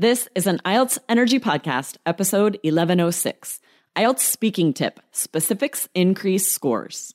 This is an IELTS Energy Podcast, episode 1106. IELTS speaking tip specifics increase scores.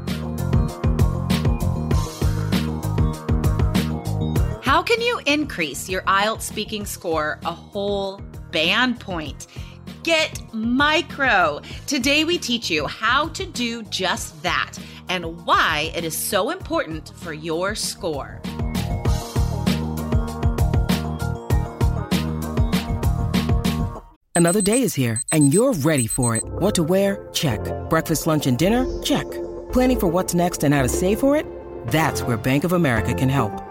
Can you increase your IELTS speaking score a whole band point? Get micro. Today we teach you how to do just that and why it is so important for your score. Another day is here and you're ready for it. What to wear? Check. Breakfast, lunch, and dinner? Check. Planning for what's next and how to save for it? That's where Bank of America can help.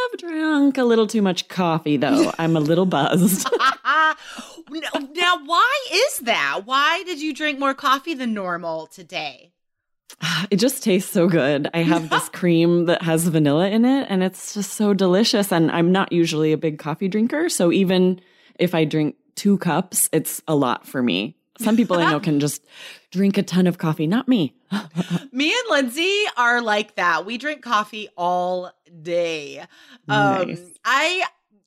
Have drunk a little too much coffee, though. I'm a little buzzed. now, now, why is that? Why did you drink more coffee than normal today? it just tastes so good. I have this cream that has vanilla in it, and it's just so delicious. And I'm not usually a big coffee drinker. So even if I drink two cups, it's a lot for me. Some people I know can just drink a ton of coffee, not me. Me and Lindsay are like that. We drink coffee all day. Um, Nice. I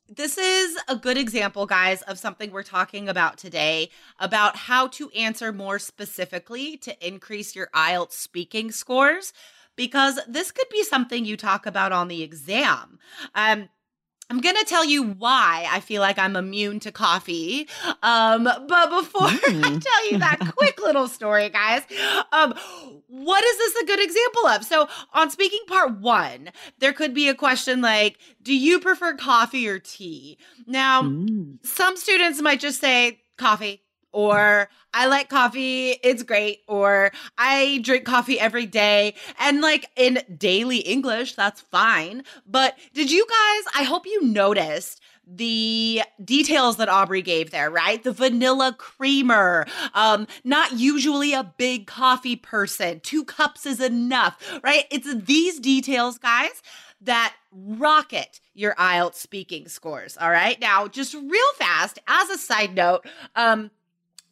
this is a good example, guys, of something we're talking about today about how to answer more specifically to increase your IELTS speaking scores. Because this could be something you talk about on the exam. Um, I'm going to tell you why I feel like I'm immune to coffee. Um, but before I Mm. tell you that quick little story, guys, um, what is this a good example of? So, on speaking part one, there could be a question like, Do you prefer coffee or tea? Now, Mm. some students might just say coffee or I like coffee, it's great, or I drink coffee every day. And like in daily English, that's fine. But did you guys, I hope you noticed the details that Aubrey gave there, right? The vanilla creamer, um, not usually a big coffee person. Two cups is enough, right? It's these details, guys, that rocket your IELTS speaking scores. All right. Now, just real fast, as a side note, um,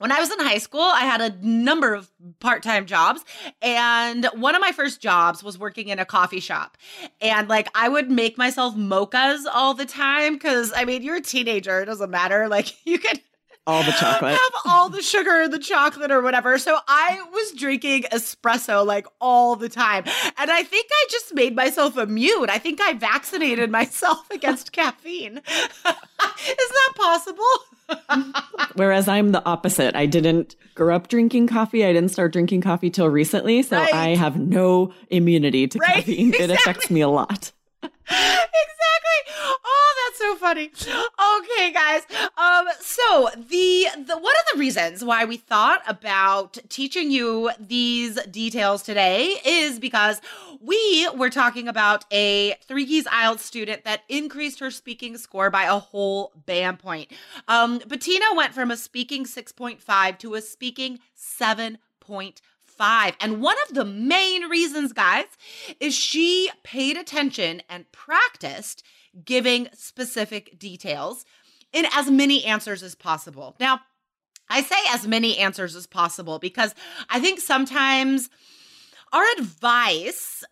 when I was in high school, I had a number of part time jobs. And one of my first jobs was working in a coffee shop. And like I would make myself mochas all the time because I mean, you're a teenager, it doesn't matter. Like you could All the chocolate. have all the sugar, the chocolate, or whatever. So I was drinking espresso like all the time. And I think I just made myself immune. I think I vaccinated myself against caffeine. Is that possible? Whereas I'm the opposite. I didn't grow up drinking coffee. I didn't start drinking coffee till recently. So Right. I have no immunity to Right, caffeine. It affects me a lot. exactly. Oh, that's so funny. Okay, guys. Um, so the the one of the reasons why we thought about teaching you these details today is because we were talking about a three keys IELTS student that increased her speaking score by a whole band point. Um, Bettina went from a speaking 6.5 to a speaking 7.5. And one of the main reasons, guys, is she paid attention and practiced giving specific details in as many answers as possible. Now, I say as many answers as possible because I think sometimes our advice,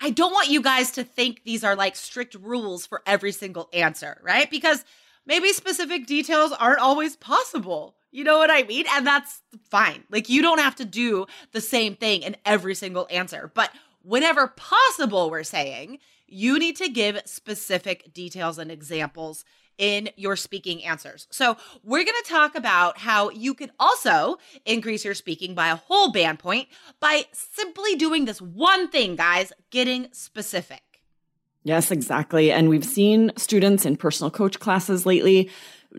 I don't want you guys to think these are like strict rules for every single answer, right? Because maybe specific details aren't always possible. You know what I mean? And that's fine. Like, you don't have to do the same thing in every single answer. But whenever possible, we're saying you need to give specific details and examples in your speaking answers. So, we're going to talk about how you could also increase your speaking by a whole band point by simply doing this one thing, guys, getting specific. Yes, exactly. And we've seen students in personal coach classes lately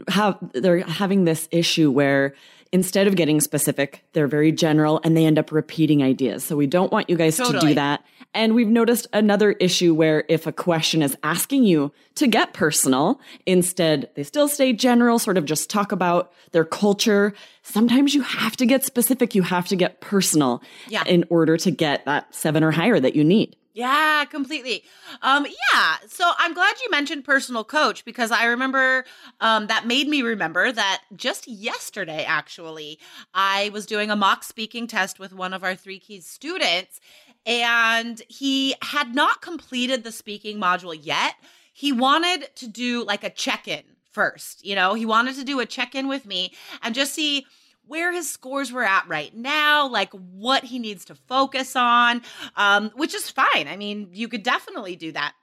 have they're having this issue where instead of getting specific, they're very general and they end up repeating ideas. So we don't want you guys totally. to do that. And we've noticed another issue where if a question is asking you to get personal, instead they still stay general, sort of just talk about their culture. Sometimes you have to get specific. You have to get personal yeah. in order to get that seven or higher that you need. Yeah, completely. Um, yeah. So I'm glad you mentioned personal coach because I remember um, that made me remember that just yesterday, actually, I was doing a mock speaking test with one of our three keys students, and he had not completed the speaking module yet. He wanted to do like a check in first. You know, he wanted to do a check in with me and just see where his scores were at right now, like what he needs to focus on, um, which is fine. I mean, you could definitely do that.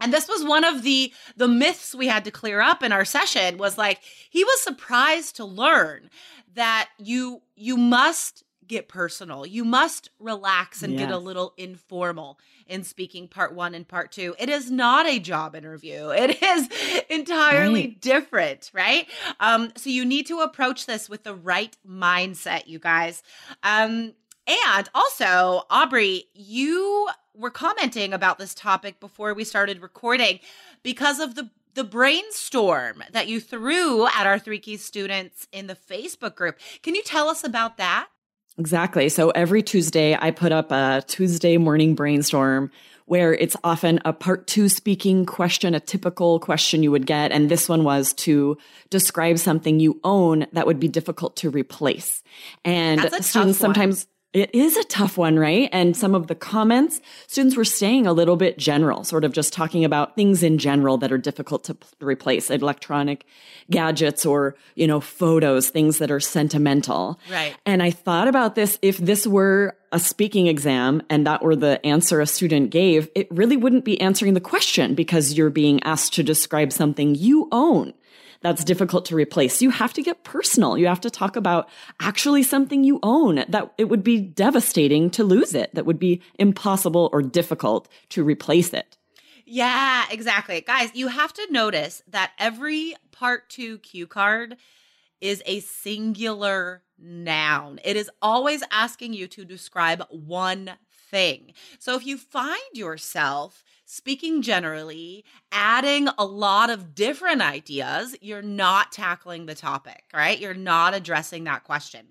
And this was one of the the myths we had to clear up in our session was like he was surprised to learn that you you must get personal. You must relax and yes. get a little informal in speaking part one and part two. It is not a job interview. It is entirely right. different, right? Um, so you need to approach this with the right mindset, you guys. Um, and also, Aubrey, you were commenting about this topic before we started recording because of the the brainstorm that you threw at our three keys students in the Facebook group. Can you tell us about that? Exactly. So every Tuesday, I put up a Tuesday morning brainstorm where it's often a part two speaking question, a typical question you would get. And this one was to describe something you own that would be difficult to replace. And students sometimes it is a tough one, right? And some of the comments, students were staying a little bit general, sort of just talking about things in general that are difficult to replace, electronic gadgets or, you know, photos, things that are sentimental. Right. And I thought about this if this were a speaking exam and that were the answer a student gave, it really wouldn't be answering the question because you're being asked to describe something you own that's difficult to replace. You have to get personal. You have to talk about actually something you own that it would be devastating to lose it, that would be impossible or difficult to replace it. Yeah, exactly. Guys, you have to notice that every part two cue card is a singular noun. It is always asking you to describe one thing. So if you find yourself speaking generally, adding a lot of different ideas, you're not tackling the topic, right? You're not addressing that question.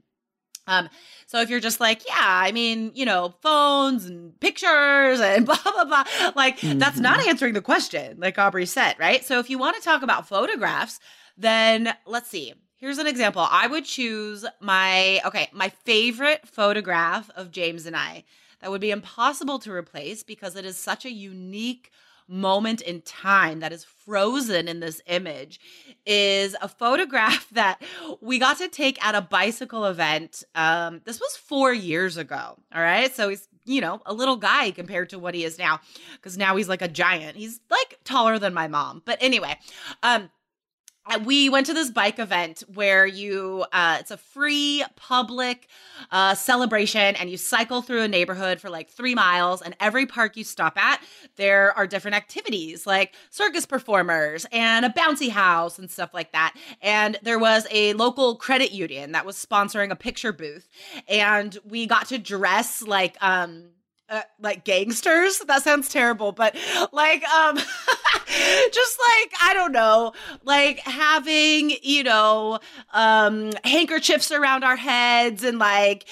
Um, so if you're just like, yeah, I mean, you know, phones and pictures and blah blah blah, like mm-hmm. that's not mm-hmm. answering the question, like Aubrey said, right? So if you want to talk about photographs, then let's see. Here's an example. I would choose my okay, my favorite photograph of James and I that would be impossible to replace because it is such a unique moment in time that is frozen in this image is a photograph that we got to take at a bicycle event. Um, this was four years ago. All right. So he's, you know, a little guy compared to what he is now because now he's like a giant. He's like taller than my mom. But anyway, um, we went to this bike event where you uh, it's a free public uh, celebration and you cycle through a neighborhood for like three miles and every park you stop at there are different activities like circus performers and a bouncy house and stuff like that. And there was a local credit union that was sponsoring a picture booth and we got to dress like um uh, like gangsters? That sounds terrible but like um just like i don't know like having you know um handkerchiefs around our heads and like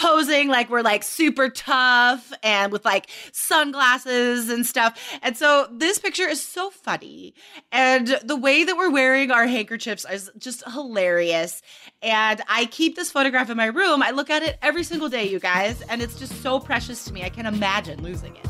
posing like we're like super tough and with like sunglasses and stuff. And so this picture is so funny. And the way that we're wearing our handkerchiefs is just hilarious. And I keep this photograph in my room. I look at it every single day, you guys, and it's just so precious to me. I can't imagine losing it.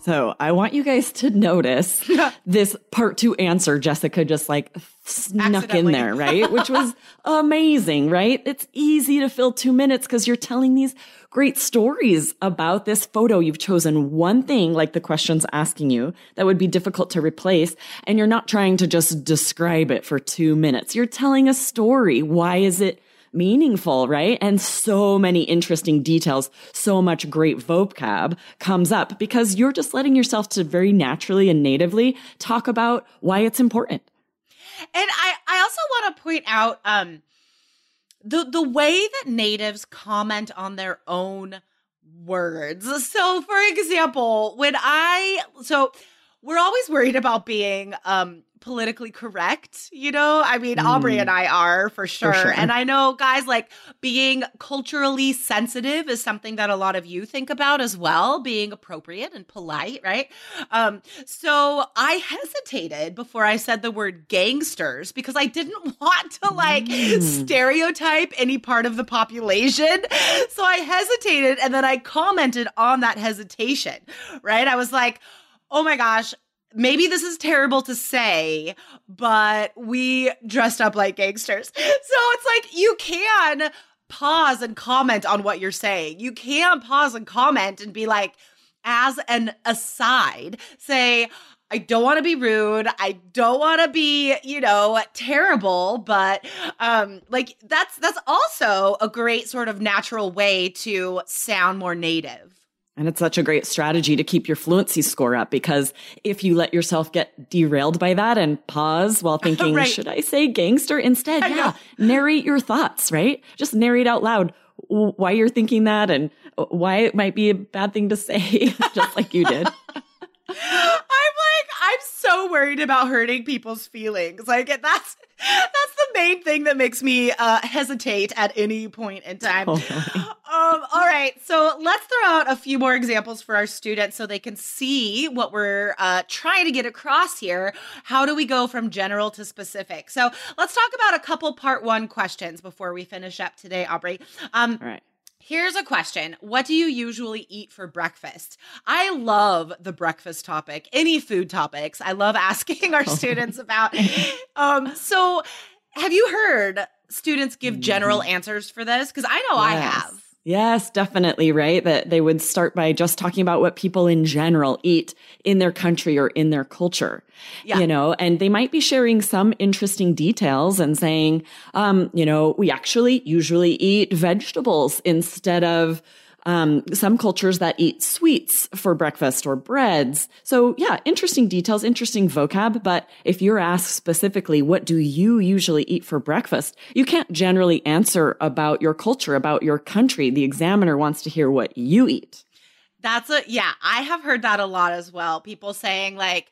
So I want you guys to notice this part two answer Jessica just like snuck in there, right? Which was amazing, right? It's easy to fill two minutes because you're telling these great stories about this photo. You've chosen one thing, like the question's asking you, that would be difficult to replace. And you're not trying to just describe it for two minutes. You're telling a story. Why is it meaningful, right? And so many interesting details, so much great vocab comes up because you're just letting yourself to very naturally and natively talk about why it's important. And I, I also want to point out um, the the way that natives comment on their own words. So, for example, when I so we're always worried about being um politically correct, you know? I mean, mm. Aubrey and I are for sure. for sure. And I know guys like being culturally sensitive is something that a lot of you think about as well, being appropriate and polite, right? Um so I hesitated before I said the word gangsters because I didn't want to like mm. stereotype any part of the population. So I hesitated and then I commented on that hesitation, right? I was like, oh my gosh, maybe this is terrible to say, but we dressed up like gangsters. So it's like you can pause and comment on what you're saying. You can pause and comment and be like, as an aside, say, I don't want to be rude. I don't want to be, you know, terrible, but um like that's that's also a great sort of natural way to sound more native. And it's such a great strategy to keep your fluency score up because if you let yourself get derailed by that and pause while thinking, right. should I say gangster instead? I yeah. Know. Narrate your thoughts, right? Just narrate out loud why you're thinking that and why it might be a bad thing to say, just like you did. Like, I'm so worried about hurting people's feelings. Like that's that's the main thing that makes me uh, hesitate at any point in time. Totally. Um, all right, so let's throw out a few more examples for our students so they can see what we're uh, trying to get across here. How do we go from general to specific? So let's talk about a couple part one questions before we finish up today, Aubrey. Um, all right. Here's a question. What do you usually eat for breakfast? I love the breakfast topic, any food topics. I love asking our students about. Um, so, have you heard students give general mm-hmm. answers for this? Because I know yes. I have. Yes, definitely, right? That they would start by just talking about what people in general eat in their country or in their culture. Yeah. You know, and they might be sharing some interesting details and saying, um, you know, we actually usually eat vegetables instead of um, some cultures that eat sweets for breakfast or breads. So yeah, interesting details, interesting vocab. But if you're asked specifically, what do you usually eat for breakfast? You can't generally answer about your culture, about your country. The examiner wants to hear what you eat. That's a, yeah, I have heard that a lot as well. People saying like,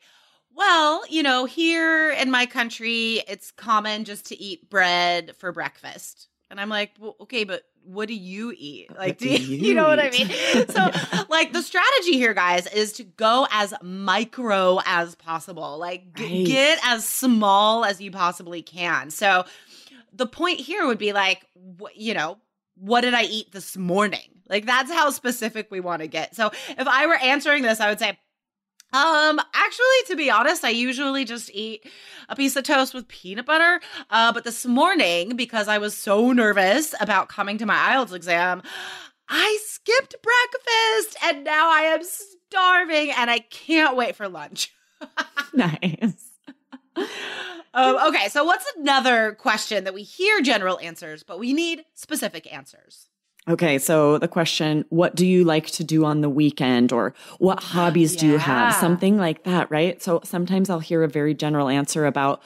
well, you know, here in my country, it's common just to eat bread for breakfast. And I'm like, well, okay, but what do you eat? Like, do, you, you, know what I mean? So, yeah. like, the strategy here, guys, is to go as micro as possible. Like, g- get as small as you possibly can. So, the point here would be like, wh- you know, what did I eat this morning? Like, that's how specific we want to get. So, if I were answering this, I would say, um, actually, to be honest, I usually just eat a piece of toast with peanut butter. Uh, but this morning, because I was so nervous about coming to my IELTS exam, I skipped breakfast and now I am starving and I can't wait for lunch. nice. um, okay, so what's another question that we hear general answers, but we need specific answers? Okay, so the question, what do you like to do on the weekend or what hobbies yeah. do you have? Something like that, right? So sometimes I'll hear a very general answer about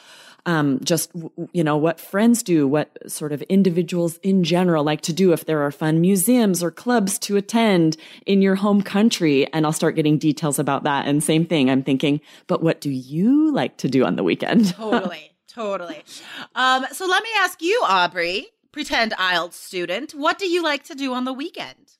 um, just, you know, what friends do, what sort of individuals in general like to do, if there are fun museums or clubs to attend in your home country. And I'll start getting details about that. And same thing, I'm thinking, but what do you like to do on the weekend? totally, totally. Um, so let me ask you, Aubrey, pretend IELTS student, what do you like to do on the weekend?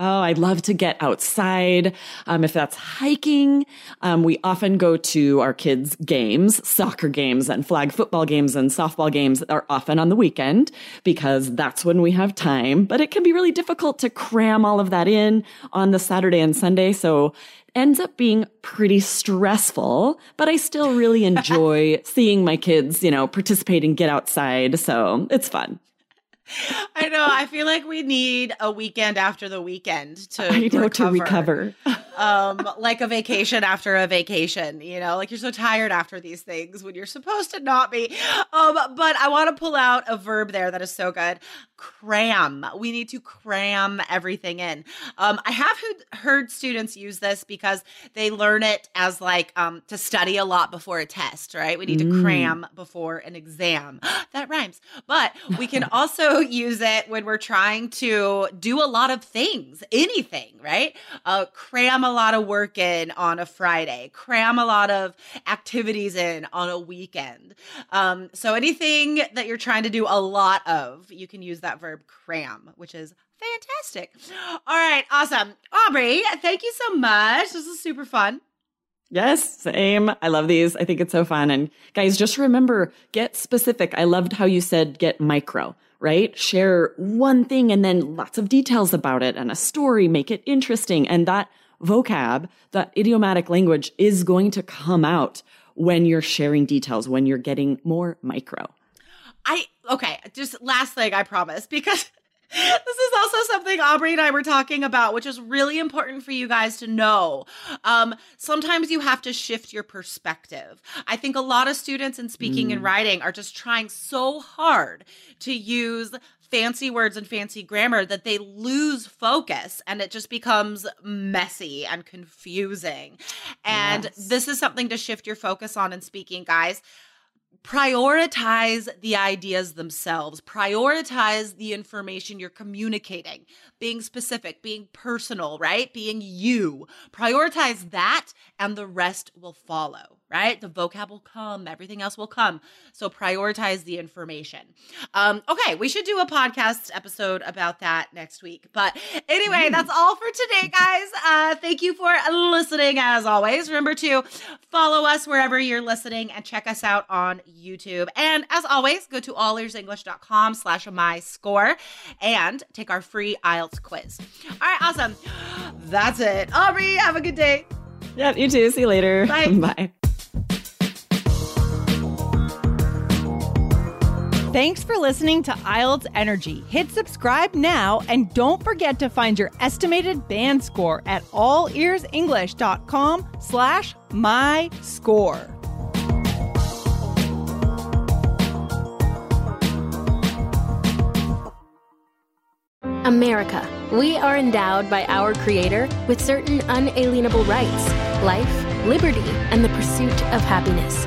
Oh, I'd love to get outside. Um, if that's hiking, um, we often go to our kids' games, soccer games and flag football games and softball games are often on the weekend because that's when we have time. But it can be really difficult to cram all of that in on the Saturday and Sunday. So ends up being pretty stressful, but I still really enjoy seeing my kids, you know, participate and get outside. So it's fun. I know. I feel like we need a weekend after the weekend to I know recover. to recover. um, like a vacation after a vacation. You know, like you're so tired after these things when you're supposed to not be. Um, but I want to pull out a verb there that is so good. Cram. We need to cram everything in. Um, I have heard students use this because they learn it as like um, to study a lot before a test, right? We need to cram before an exam. that rhymes. But we can also use it when we're trying to do a lot of things, anything, right? Uh, cram a lot of work in on a Friday, cram a lot of activities in on a weekend. Um, so anything that you're trying to do a lot of, you can use that verb cram, which is fantastic. All right, awesome. Aubrey, thank you so much. This is super fun. Yes, same. I love these. I think it's so fun. And guys, just remember, get specific. I loved how you said get micro, right? Share one thing and then lots of details about it and a story, make it interesting. And that vocab, that idiomatic language is going to come out when you're sharing details, when you're getting more micro. I, okay, just last thing, I promise, because this is also something Aubrey and I were talking about, which is really important for you guys to know. Um, sometimes you have to shift your perspective. I think a lot of students in speaking mm. and writing are just trying so hard to use fancy words and fancy grammar that they lose focus and it just becomes messy and confusing. And yes. this is something to shift your focus on in speaking, guys prioritize the ideas themselves, prioritize the information you're communicating, being specific, being personal, right? Being you. Prioritize that, and the rest will follow right? The vocab will come, everything else will come. So prioritize the information. Um, okay, we should do a podcast episode about that next week. But anyway, mm. that's all for today, guys. Uh, thank you for listening as always. Remember to follow us wherever you're listening and check us out on YouTube. And as always, go to allearsenglish.com slash my score and take our free IELTS quiz. All right, awesome. That's it. Aubrey, have a good day. Yeah, you too. See you later. Bye. Bye. Thanks for listening to IELTS Energy. Hit subscribe now and don't forget to find your estimated band score at allearsenglish.com slash my score. America. We are endowed by our Creator with certain unalienable rights life, liberty, and the pursuit of happiness.